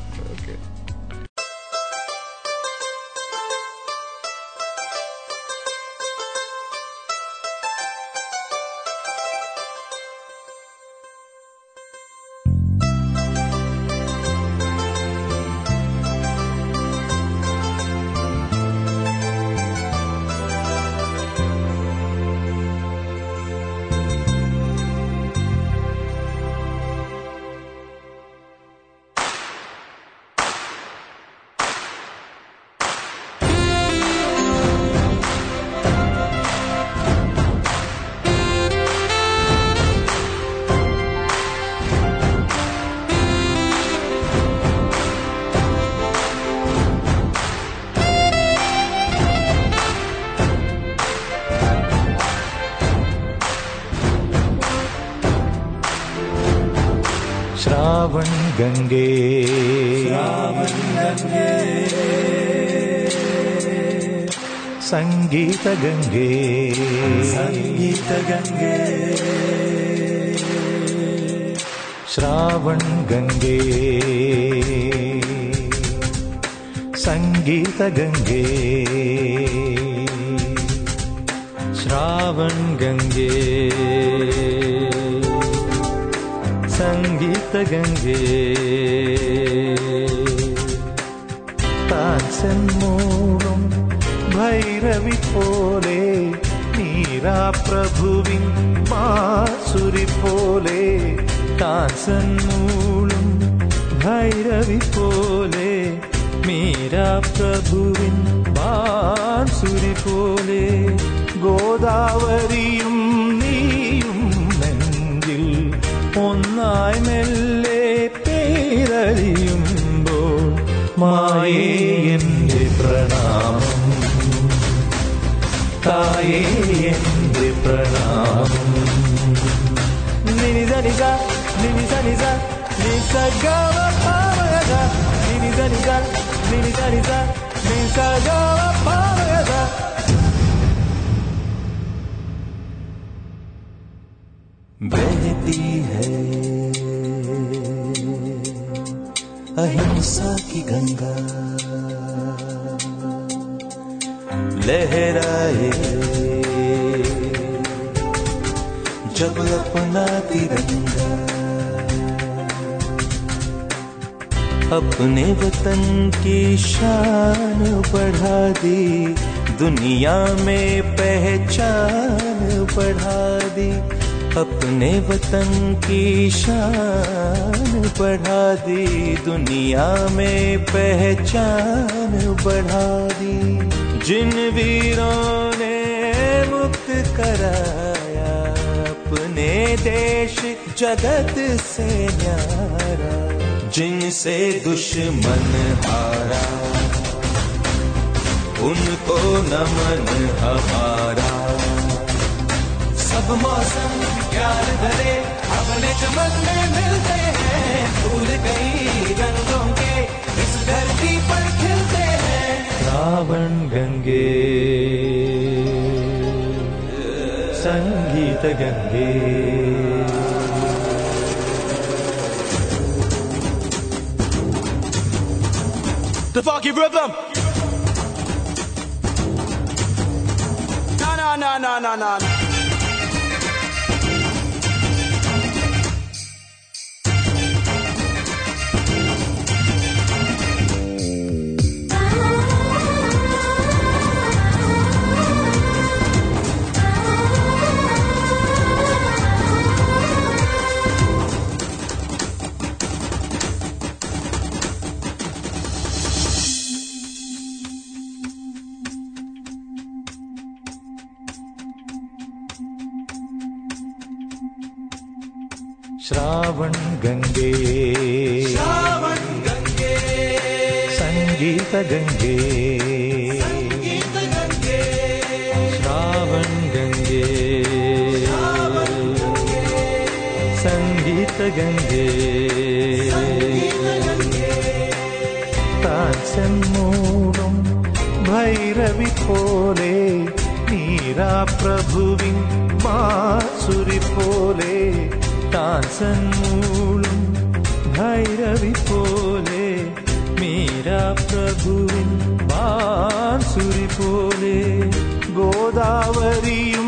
സംഗീത ഗംഗേ സംഗീത ഗംഗേ ശ്രാവൺ ഗംഗേ സംഗീത ഗംഗേ ശ്രാവൺ ഗംഗേ സംഗീത ഗംഗേ ഭൈരവി പോലെ നീരാ പ്രഭുവിൻ മാസുരി പോലെ കാസൻ മൂളും ഭൈരവി പോലെ മീരാ പ്രഭുവിൻ മാസുരി പോലെ. ഗോദാവരിയും നീയും നെഞ്ചിൽ ഒന്നായി മെല്ലെ പേരറിയുമ്പോൾ മായേ என்று பிரணாமம் நினித நிசா நினித நிசா நிசகவ பாவகதா நினித நிசா நினித நிசா நிசகவ பாவகதா बहती है अहिंसा की गंगा लहराए। जब अपना तिरंगा अपने वतन की शान बढ़ा दी, दुनिया में पहचान बढ़ा दी, अपने वतन की शान बढ़ा दी, दुनिया में पहचान बढ़ा दी। जिन वीरों ने मुक्त कराया, अपने देश जगत से न्यारा, जिनसे दुश्मन हारा, उनको नमन हमारा। सब मौसम प्यार भरे अपने चमन में मिलते हैं। भूल कई रंगों के, इस धरती पर खिलते रावण गंगे संगीत Gange The funky rhythm. Na na na na na na. മൂടും ഭൈരവി പോലെ നീരാ പ്രഭുവിൻ മാസുരി പോലെ മൂളും ഭൈരവി പോലെ മീരാ പ്രഭുവിൻ മാസുരി പോലെ ഗോദാവരിയും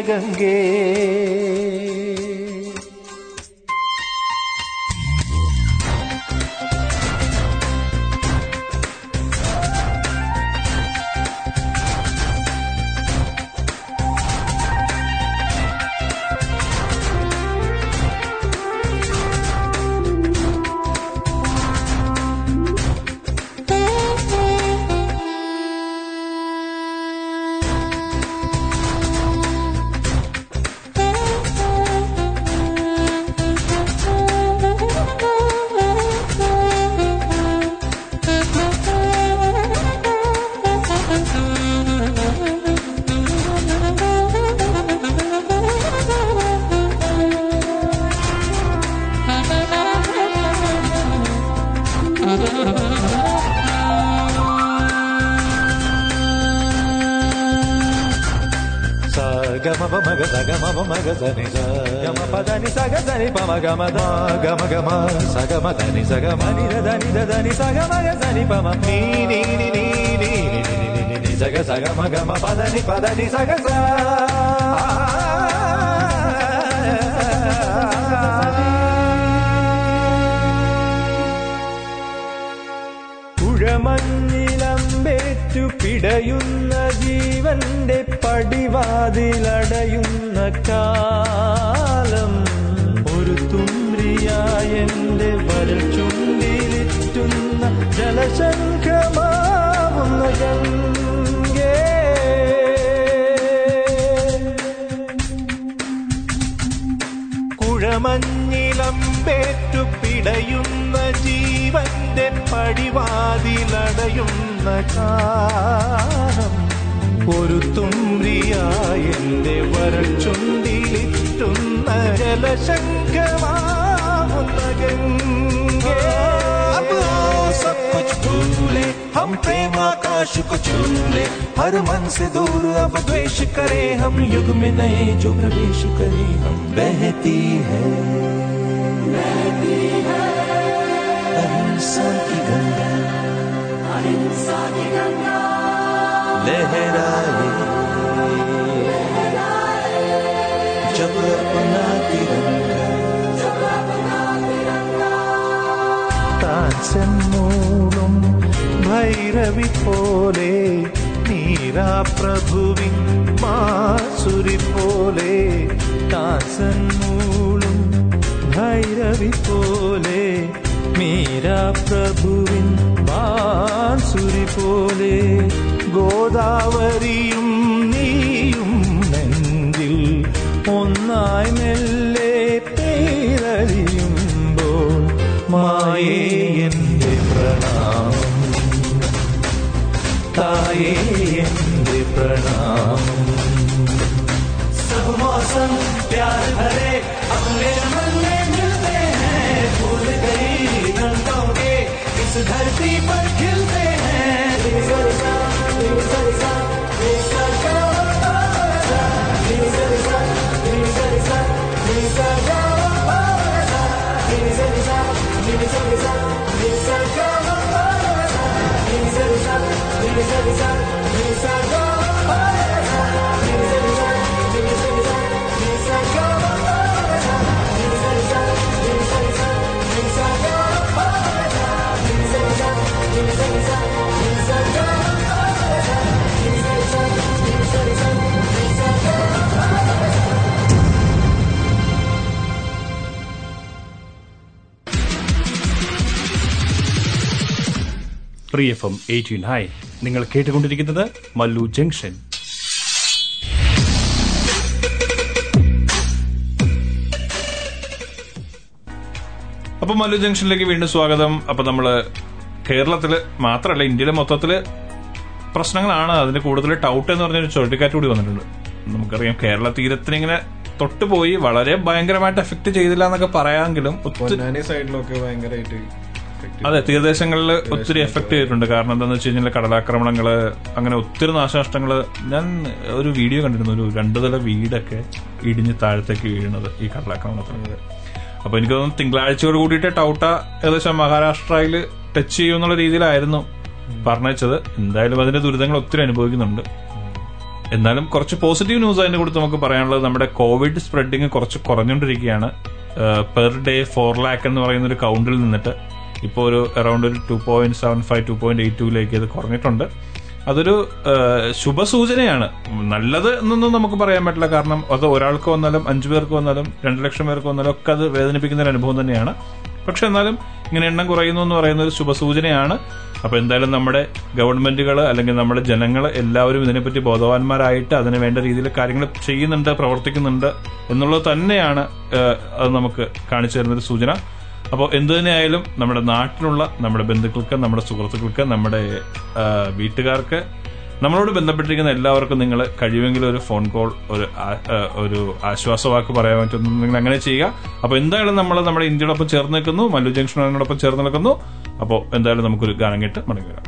സംഗീത గమప మగ సగమప మగ సని గమ పదని సగ సని పమ గమ ద గమ గమ సగమ దని సగమ ని దని దని సగ మగ సని పమ నీ నీ నీ నీ నీ నీ నీ సగ సగ మగమ పదని పదని సగ సా പിടയുന്ന ജീവന്റെ പടിവാതിലടയുന്ന കാലം. ഒരു തുമ്രിയായെന്റെ വരൽ ചുണ്ടിലിറ്റുന്ന ജലശംഖമാവുന്ന ഗംഗേ. പേറ്റുപിടയുന്ന പിടയുന്ന ജീവന്റെ പടിവാതിലടയുന്ന കാലം ഒരു തുമ്രിയായെന്റെ വരൽ ചുണ്ടിലിറ്റുന്ന ജലശങ്കമാവുന്ന ഗംഗേ अब आओ सब कुछ भूले हम प्रेम आकाश को चूले हर मन से दूर अब द्वेष करे हम युग में नए जो प्रवेश करे हम बहती है ലഹരായി. जब अपना तिरंगा താച്ചന്നൂറും ഭൈരവി പോലെ നീരാപ്രഭുവിൻ മാസുരി പോലെ താച്ചന്നൂളും ഭൈരവി പോലെ മീരാ പ്രഭുവിൻ മാൻസുരി പോലെ ഗോദാവരിയും നീയും നെഞ്ചിൽ ഒന്നായി മെല്ലെ പേരറിയുമ്പോൾ മായേ എന്റെ പ്രണാമം തായേ എന്റെ പ്രണാമം സഹവാസം പ്യാർ धरती पर खिलते हैं free F M eighteen hi നിങ്ങൾ കേട്ടുകൊണ്ടിരിക്കുന്നത് മല്ലു ജംഗ്ഷൻ. അപ്പൊ മല്ലു ജംഗ്ഷനിലേക്ക് വീണ്ടും സ്വാഗതം. അപ്പൊ നമ്മൾ കേരളത്തിൽ മാത്രമല്ല ഇന്ത്യയിലെ മൊത്തത്തിൽ പ്രശ്നങ്ങളാണ്. അതിന് കൂടുതൽ ടൗട്ട് എന്ന് പറഞ്ഞൊരു ചുഴലിക്കാറ്റ് കൂടി വന്നിട്ടുണ്ട്. നമുക്കറിയാം കേരള തീരത്തിന് ഇങ്ങനെ തൊട്ടുപോയി വളരെ ഭയങ്കരമായിട്ട് എഫക്ട് ചെയ്തില്ല എന്നൊക്കെ പറയാമെങ്കിലും പൊന്നാനി സൈഡിലൊക്കെ ഭയങ്കരമായിട്ട് അതെ തീരദേശങ്ങളിൽ ഒത്തിരി എഫക്ട് ചെയ്തിട്ടുണ്ട്. കാരണം എന്താണെന്ന് വെച്ച് കഴിഞ്ഞാൽ കടലാക്രമണങ്ങൾ അങ്ങനെ ഒത്തിരി നാശനഷ്ടങ്ങൾ. ഞാൻ ഒരു വീഡിയോ കണ്ടിരുന്നു ഒരു രണ്ടു തല വീടൊക്കെ ഇടിഞ്ഞ് താഴത്തേക്ക് വീഴുന്നത് ഈ കടലാക്രമണത്തിന്. അപ്പൊ എനിക്ക് തോന്നുന്നു തിങ്കളാഴ്ചയോട് കൂടിയിട്ട് ടൗട്ട ഏകദേശം മഹാരാഷ്ട്രയിൽ ടച്ച് ചെയ്യുമെന്നുള്ള രീതിയിലായിരുന്നു പറഞ്ഞത് എന്തായാലും അതിന്റെ ദുരിതങ്ങൾ ഒത്തിരി അനുഭവിക്കുന്നുണ്ട്. എന്നാലും കുറച്ച് പോസിറ്റീവ് ന്യൂസ് അതിന്റെ കൂടെ നമുക്ക് പറയാനുള്ളത് നമ്മുടെ കോവിഡ് സ്പ്രെഡിങ് കുറച്ച് കുറഞ്ഞുകൊണ്ടിരിക്കുകയാണ്. പെർ ഡേ ഫോർ ലാക്ക് എന്ന് പറയുന്ന ഒരു കൗണ്ടിൽ നിന്നിട്ട്. ഇപ്പോൾ ഒരു അറൌണ്ട് ഒരു two point seven five two point eight ടുവിലേക്ക് ഇത് കുറഞ്ഞിട്ടുണ്ട്. അതൊരു ശുഭസൂചനയാണ്. നല്ലത് എന്നൊന്നും നമുക്ക് പറയാൻ പറ്റില്ല. കാരണം അത് ഒരാൾക്ക് വന്നാലും അഞ്ചു പേർക്ക് വന്നാലും രണ്ടു ലക്ഷം പേർക്ക് വന്നാലും ഒക്കെ അത് വേദനിപ്പിക്കുന്ന ഒരു അനുഭവം തന്നെയാണ്. പക്ഷെ എന്നാലും ഇങ്ങനെ എണ്ണം കുറയുന്നു എന്ന് പറയുന്ന ഒരു ശുഭസൂചനയാണ്. അപ്പൊ എന്തായാലും നമ്മുടെ ഗവൺമെന്റുകൾ അല്ലെങ്കിൽ നമ്മുടെ ജനങ്ങൾ എല്ലാവരും ഇതിനെപ്പറ്റി ബോധവാന്മാരായിട്ട് അതിന് വേണ്ട രീതിയിൽ കാര്യങ്ങൾ ചെയ്യുന്നുണ്ട് പ്രവർത്തിക്കുന്നുണ്ട് എന്നുള്ളത് തന്നെയാണ് അത് നമുക്ക് കാണിച്ചു തരുന്നൊരു സൂചന. അപ്പോൾ എന്തു തന്നെയായാലും നമ്മുടെ നാട്ടിലുള്ള നമ്മുടെ ബന്ധുക്കൾക്ക് നമ്മുടെ സുഹൃത്തുക്കൾക്ക് നമ്മുടെ വീട്ടുകാർക്ക് നമ്മളോട് ബന്ധപ്പെട്ടിരിക്കുന്ന എല്ലാവർക്കും നിങ്ങൾ കഴിയുമെങ്കിൽ ഒരു ഫോൺ കോൾ ഒരു ഒരു ആശ്വാസവാക്ക് പറയാൻ പറ്റുന്ന നിങ്ങൾ അങ്ങനെ ചെയ്യുക. അപ്പോൾ എന്തായാലും നമ്മൾ നമ്മുടെ ഇന്ത്യയോടൊപ്പം ചേർന്ന് നിൽക്കുന്നു മല്ലു ജംഗ്ഷനോടൊപ്പം ചേർന്ന് നിൽക്കുന്നു. അപ്പോൾ എന്തായാലും നമുക്കൊരു ഗാനം കേട്ട് മടങ്ങി വരാം.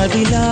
மதிலா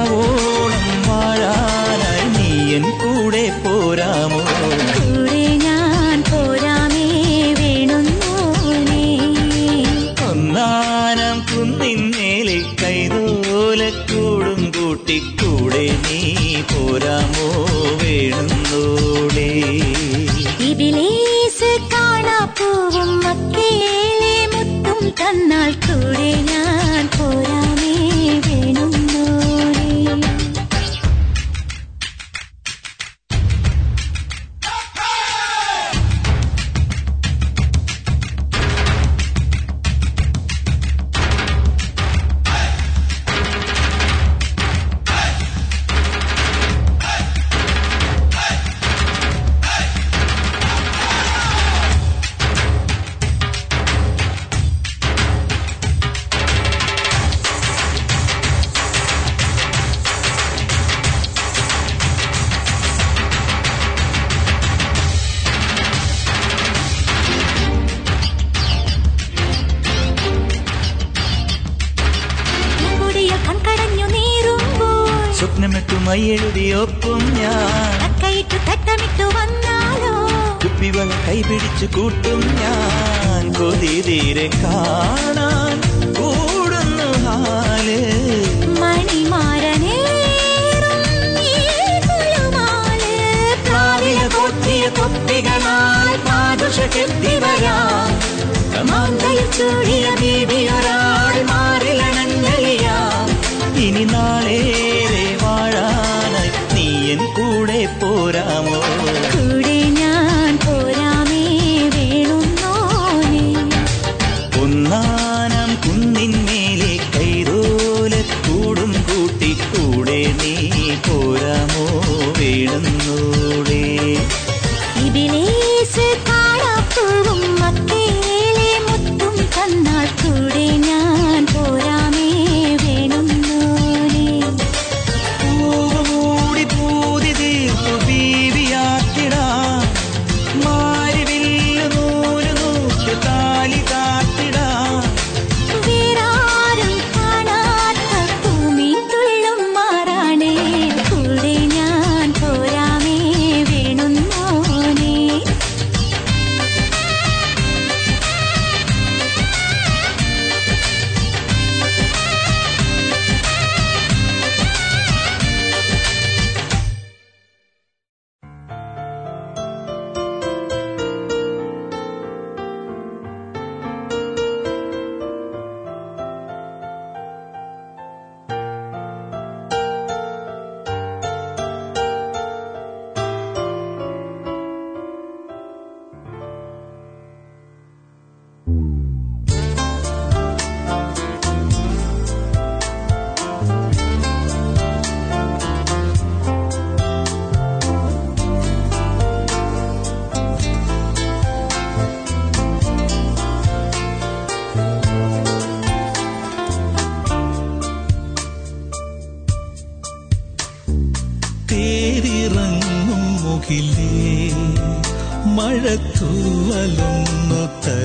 കൂടെ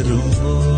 如果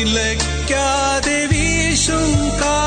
तिलक्या देवीशुका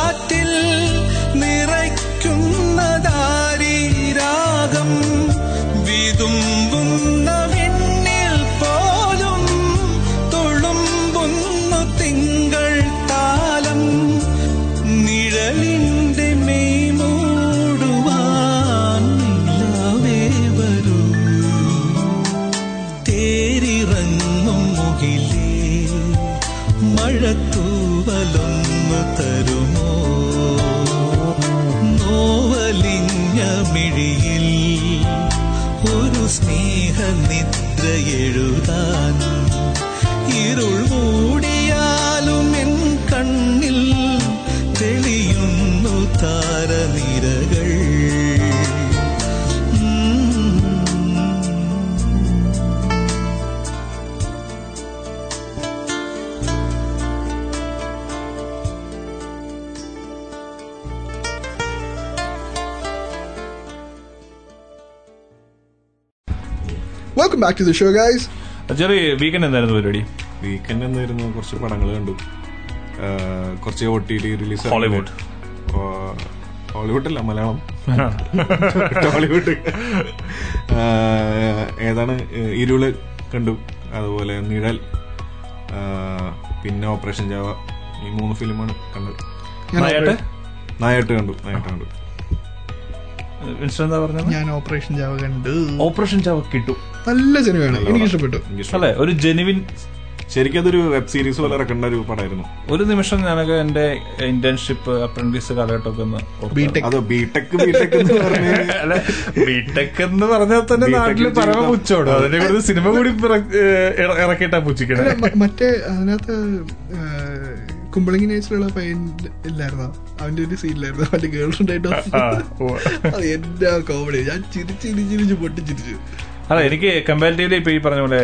welcome back to the show guys ചെറിയ വീക്കെൻഡ് എന്തായിരുന്നു പരിപാടി? വീക്കെൻഡ് എന്നായിരുന്നു കുറച്ച് പടങ്ങൾ കണ്ടു. കുറച്ച് O T T release Hollywood. ഹോളിവുഡല്ല Malayalam. Hollywood (laughs) ഏതാണ്? ഇരുൾ കണ്ടു. അതുപോലെ നിഴൽ. പിന്നെ ഓപ്പറേഷൻ ജാവ ഈ മൂന്ന് ഫിലിമാണ് കണ്ടത്. നായാട്ട്? നായാട്ട് കണ്ടു നായാട്ട് കണ്ടു. വിൻസ്റ്റർ എന്താ പറഞ്ഞത്? ഞാൻ ഓപ്പറേഷൻ ജാവ കണ്ടു. ഓപ്പറേഷൻ ജാവ കിട്ടും. നല്ല ജനുവാണ് എനിക്ക് ഇഷ്ടപ്പെട്ടു അല്ലെ? ഒരു ജെനുവിൻ ശരിക്കും അതൊരു വെബ് സീരീസ് പോലെ ഇറക്കേണ്ട ഒരു പടമായിരുന്നു. ഒരു നിമിഷം ഞാനൊക്കെ എന്റെ ഇന്റേൺഷിപ്പ് അപ്രന്റീസ് കാലഘട്ടമൊക്കെ ഒന്ന് ബിടെക് ബിടെക് എന്ന് പറഞ്ഞു? (laughs) അല്ല ബിടെക് എന്ന് പറഞ്ഞാൽ തന്നെ നാട്ടിൽ പരമ. പുച്ഛോട് അതിനെ കുറിച്ച് സിനിമ കൂടി ഇറക്കിട്ട പുച്ചിക്കണേ ഇറക്കിയിട്ടാ പുച്ഛിക്കണേ. മറ്റേ അതിനകത്ത് കുമ്പളങ്ങി നേച്ചറുള്ള പയ്യൻ ഇല്ലായിരുന്നോ? അവന്റെ ഒരു സീനിലായിരുന്നു. അവന്റെ ഗേൾ ഫ്രണ്ട് ആയിട്ട്. അത് എന്റെ കോമഡി ഞാൻ ചിരിച്ച് ചിരിച്ച് ചിരിച്ച് അല്ല എനിക്ക് കമ്പാരിറ്റീവ്ലി ഇപ്പൊ ഈ പറഞ്ഞ പോലെ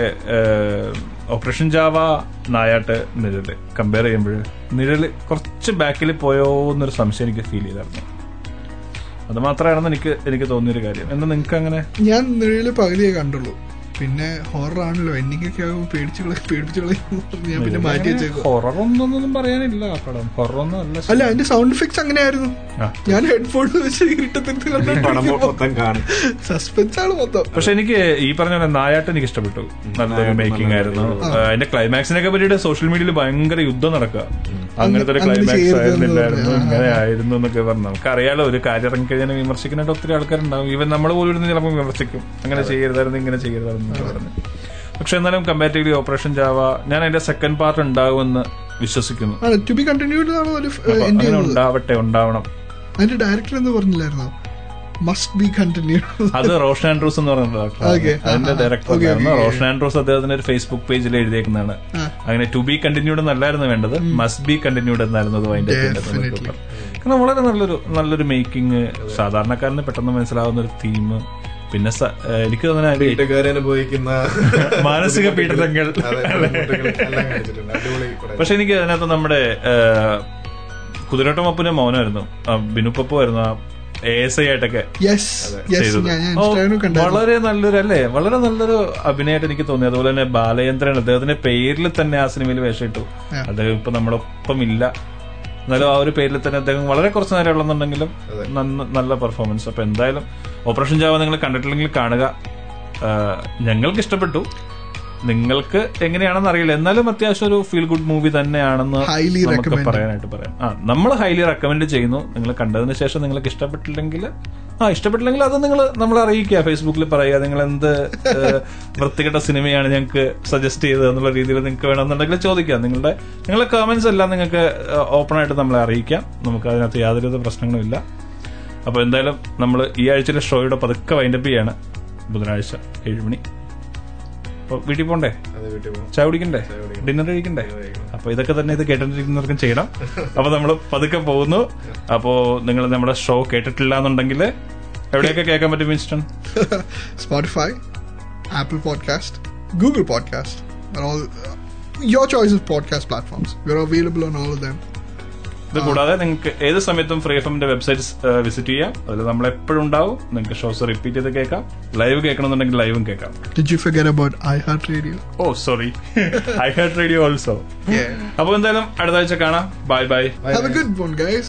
ഓപ്പറേഷൻ ജാവ നായാട്ട് നിഴൽ കമ്പയർ ചെയ്യുമ്പോൾ നിഴൽ കുറച്ച് ബാക്കിൽ പോയോ എന്നൊരു സംശയം എനിക്ക് ഫീൽ ചെയ്തായിരുന്നു. അത് മാത്രമാണെന്ന് എനിക്ക് എനിക്ക് തോന്നിയൊരു കാര്യം. എന്താ നിങ്ങൾക്ക് അങ്ങനെ ഞാൻ നിഴൽ പകുതിയെ കണ്ടുള്ളൂ. പിന്നെ ഹൊറർ ആണല്ലോ. എനിക്കൊക്കെ പേടിച്ചു പേടിച്ചു ഞാൻ പിന്നെ മാറ്റി വെച്ചേക്കും ഹൊറർ ഒന്നൊന്നും പറയാനില്ല പടം. ഹൊറർ ഒന്നും അല്ല അല്ല അതിന്റെ സൗണ്ട് എഫക്ട്സ് അങ്ങനെയായിരുന്നു. ഞാൻ ഹെഡ്ഫോൺ വെച്ച് കാണും. സസ്പെൻസ് ആണ് മൊത്തം. പക്ഷെ എനിക്ക് ഈ പറഞ്ഞ പോലെ നായാട്ട് എനിക്ക് ഇഷ്ടപ്പെട്ടു നല്ലൊരു മേക്കിംഗ് ആയിരുന്നു. അതിന്റെ ക്ലൈമാക്സിനൊക്കെ പറ്റിയിട്ട് സോഷ്യൽ മീഡിയയിൽ ഭയങ്കര യുദ്ധം നടക്കുക. അങ്ങനത്തെ ഒരു ക്ലൈമാക്സ് ആയിരുന്നില്ലായിരുന്നു ഇങ്ങനെ ആയിരുന്നു എന്നൊക്കെ പറഞ്ഞു. നമുക്കറിയാലോ ഒരു കാര്യം ഇറങ്ങിക്കഴിഞ്ഞാൽ വിമർശിക്കുന്നതായിട്ട് ഒത്തിരി ആൾക്കാരുണ്ടാവും. ഇവൻ നമ്മൾ പോലും ഇരുന്ന് ചിലപ്പോൾ വിമർശിക്കും. അങ്ങനെ ചെയ്യരുതായിരുന്നു ഇങ്ങനെ ചെയ്യരുതായിരുന്നു. പറഞ്ഞു. പക്ഷെ എന്നാലും കമ്പാരിറ്റീവ്ലി ഓപ്പറേഷൻ ജാവ ഞാൻ അതിന്റെ സെക്കൻഡ് പാർട്ട് ഉണ്ടാവുമെന്ന് വിശ്വസിക്കുന്നു. അങ്ങനെ ഉണ്ടാവട്ടെ ഉണ്ടാവണം. അതിന്റെ ഡയറക്ടർ എന്ന് പറഞ്ഞില്ലായിരുന്നോ? മസ്റ്റ് ബി കണ്ടിന്യൂഡ് അത് റോഷൻ ആൻഡ്രൂസ് എന്ന് പറയുന്ന ഡയറക്ടർ അതിന്റെ. ഡയറക്ടർ. റോഷൻ ആൻഡ്രൂസ് അദ്ദേഹത്തിന്റെ ഒരു ഫേസ്ബുക്ക് പേജിൽ എഴുതിയേക്കുന്നതാണ്. അങ്ങനെ ടു ബി കണ്ടിന്യൂഡ് എന്നല്ലായിരുന്നു വേണ്ടത്. മസ്റ്റ് ബി കണ്ടിന്യൂഡ് എന്നായിരുന്നു അത് അതിന്റെ. കാരണം വളരെ നല്ലൊരു നല്ലൊരു മേക്കിംഗ് സാധാരണക്കാരന് പെട്ടെന്ന് മനസ്സിലാവുന്ന ഒരു തീം പിന്നെ എനിക്ക് തോന്നുന്ന (laughs) മാനസിക പീഡനങ്ങൾ. പക്ഷെ എനിക്ക് അതിനകത്ത് നമ്മുടെ കുതിരോട്ടം അപ്പുന്റെ മൗനമായിരുന്നു ആ, ആയിരുന്നു ആ എ എസ് ഐ ആയിട്ടൊക്കെ യെസ് യെസ് ഞാൻ ഞാൻ ഓ, വളരെ നല്ലൊരു അല്ലേ വളരെ നല്ലൊരു അഭിനയമായിട്ട് എനിക്ക് തോന്നി. അതുപോലെ തന്നെ ബാലചന്ദ്രൻ അദ്ദേഹത്തിന്റെ പേരിൽ തന്നെ ആ സിനിമയിൽ വേഷം ഇട്ടു. അദ്ദേഹം ഇപ്പൊ നമ്മളൊപ്പം ഇല്ല. എന്നാലും ആ ഒരു പേരിൽ തന്നെ അദ്ദേഹം വളരെ കുറച്ച് നേരം ഉള്ളെന്നുണ്ടെങ്കിലും നല്ല പെർഫോമൻസ് അപ്പൊ എന്തായാലും ഓപ്പറേഷൻ ജാവ നിങ്ങൾ കണ്ടിട്ടില്ലെങ്കിൽ കാണുക. ഞങ്ങൾക്ക് ഇഷ്ടപ്പെട്ടു. നിങ്ങൾക്ക് എങ്ങനെയാണെന്ന് അറിയില്ല. എന്നാലും അത്യാവശ്യം ഒരു ഫീൽ ഗുഡ് മൂവി തന്നെയാണെന്ന് Highly നമുക്ക്. പറയാനായിട്ട് പറയാം. ആ നമ്മൾ ഹൈലി റെക്കമെൻഡ് ചെയ്യുന്നു. നിങ്ങൾ കണ്ടതിന് ശേഷം നിങ്ങൾക്ക് ഇഷ്ടപ്പെട്ടില്ലെങ്കിൽ ആ ഇഷ്ടപ്പെട്ടില്ലെങ്കിൽ അത് നിങ്ങൾ നമ്മളെ അറിയിക്കുക. ഫേസ്ബുക്കിൽ പറയുക നിങ്ങൾ എന്ത് (laughs) വൃത്തികെട്ട സിനിമയാണ് ഞങ്ങൾക്ക് സജസ്റ്റ് ചെയ്തത് എന്നുള്ള രീതിയിൽ നിങ്ങൾക്ക് വേണമെന്നുണ്ടെങ്കിൽ ചോദിക്കാം നിങ്ങളുടെ നിങ്ങളുടെ കമന്റ്സ് എല്ലാം നിങ്ങൾക്ക് ഓപ്പൺ ആയിട്ട് നമ്മളെ അറിയിക്കാം. നമുക്ക് അതിനകത്ത് യാതൊരുവിധ പ്രശ്നങ്ങളും ഇല്ല. അപ്പോൾ എന്തായാലും നമ്മൾ ഈ ആഴ്ചയിലെ ഷോയുടെ പതുക്കെ വൈൻഡപ്പ് ചെയ്യാണ്. ബുധനാഴ്ച ഏഴ് മണി. അപ്പൊ വീട്ടിൽ പോണ്ടേ? ചായ കുടിക്കണ്ടേ? ഡിന്നർ കഴിക്കണ്ടേ? അപ്പൊ ഇതൊക്കെ തന്നെ ഇത് കേട്ടിരിക്കുന്നവർക്കും ചെയ്യണം. അപ്പൊ നമ്മൾ പതുക്കെ പോകുന്നു. അപ്പോ നിങ്ങൾ നമ്മുടെ ഷോ കേട്ടിട്ടില്ല എന്നുണ്ടെങ്കിൽ എവിടെയൊക്കെ കേൾക്കാൻ പറ്റും Winston? Spotify Apple podcast Google podcast and choice your choice of podcast platforms. We're available on all of them. ഇത് കൂടാതെ നിങ്ങൾക്ക് ഏത് സമയത്തും ഫ്രീ എഫ് എമ്മിന്റെ വെബ്സൈറ്റ് വിസിറ്റ് ചെയ്യാം. അതിൽ നമ്മൾ എപ്പോഴും ഉണ്ടാവും നിങ്ങൾക്ക് ഷോസ് റിപ്പീറ്റ് ചെയ്ത് കേൾക്കാം. ലൈവ് കേൾക്കണമെന്നുണ്ടെങ്കിൽ ലൈവും കേൾക്കാം. Did you forget about iHeartRadio? Oh sorry. I heart radio also Yeah. അപ്പൊ എന്തായാലും അടുത്ത ആഴ്ച കാണാം. Bye bye. Have a good one, guys.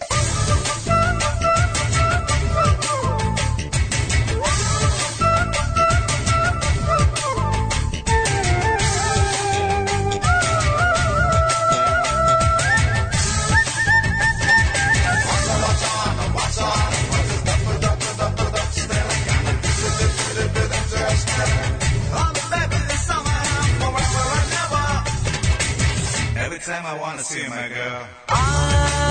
Wanna see my girl.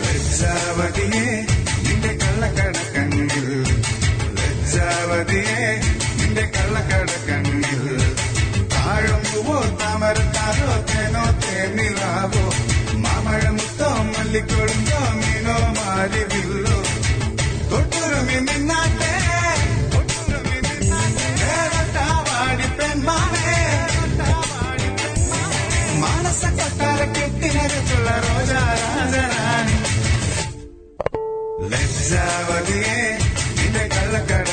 ലജ്ജാവതിയെ നിന്റെ കള്ളക്കട കണ്ണിൽ ലജ്ജാവതിയെ നിന്റെ കള്ളക്കട താഴമ്പുവോ താമരത്താരോ തേനോ തേനിലാവോ. മാമഴമുത്തോ മല്ലിക്കൊടുന്തോ മീനോ നിന്റെ കള്ളക്കട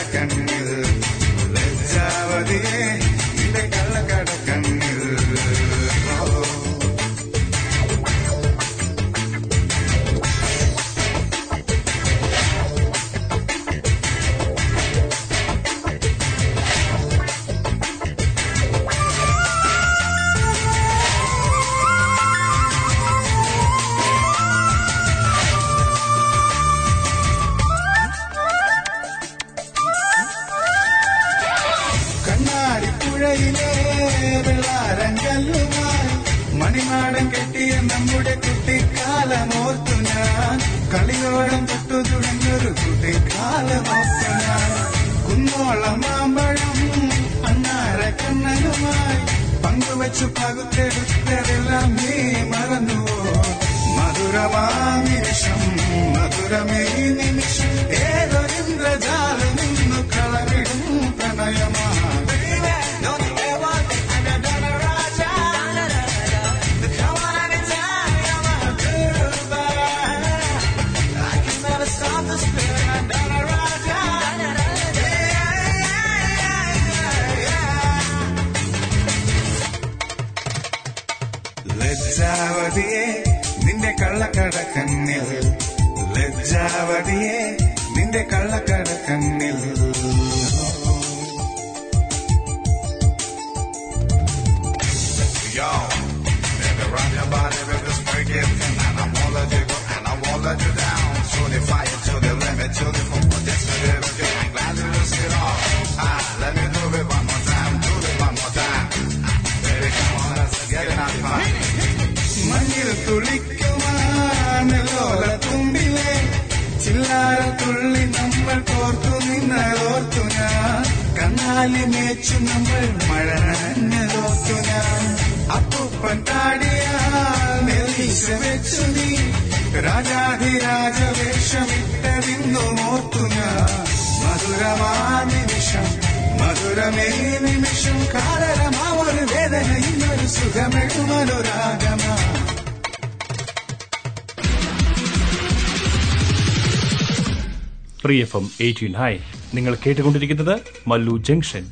എഫ് എം എയ്റ്റീൻ ഹൈ നിങ്ങൾ കേട്ടുകൊണ്ടിരിക്കുന്നത് Mallu Junction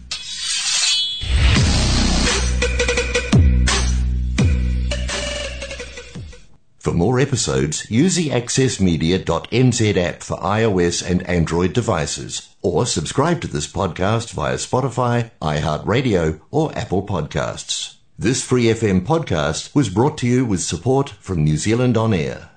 For more episodes, use the accessmedia.nz app for iOS and Android devices, or subscribe to this podcast via Spotify, iHeartRadio, or Apple Podcasts. This Free FM podcast was brought to you with support from New Zealand On Air.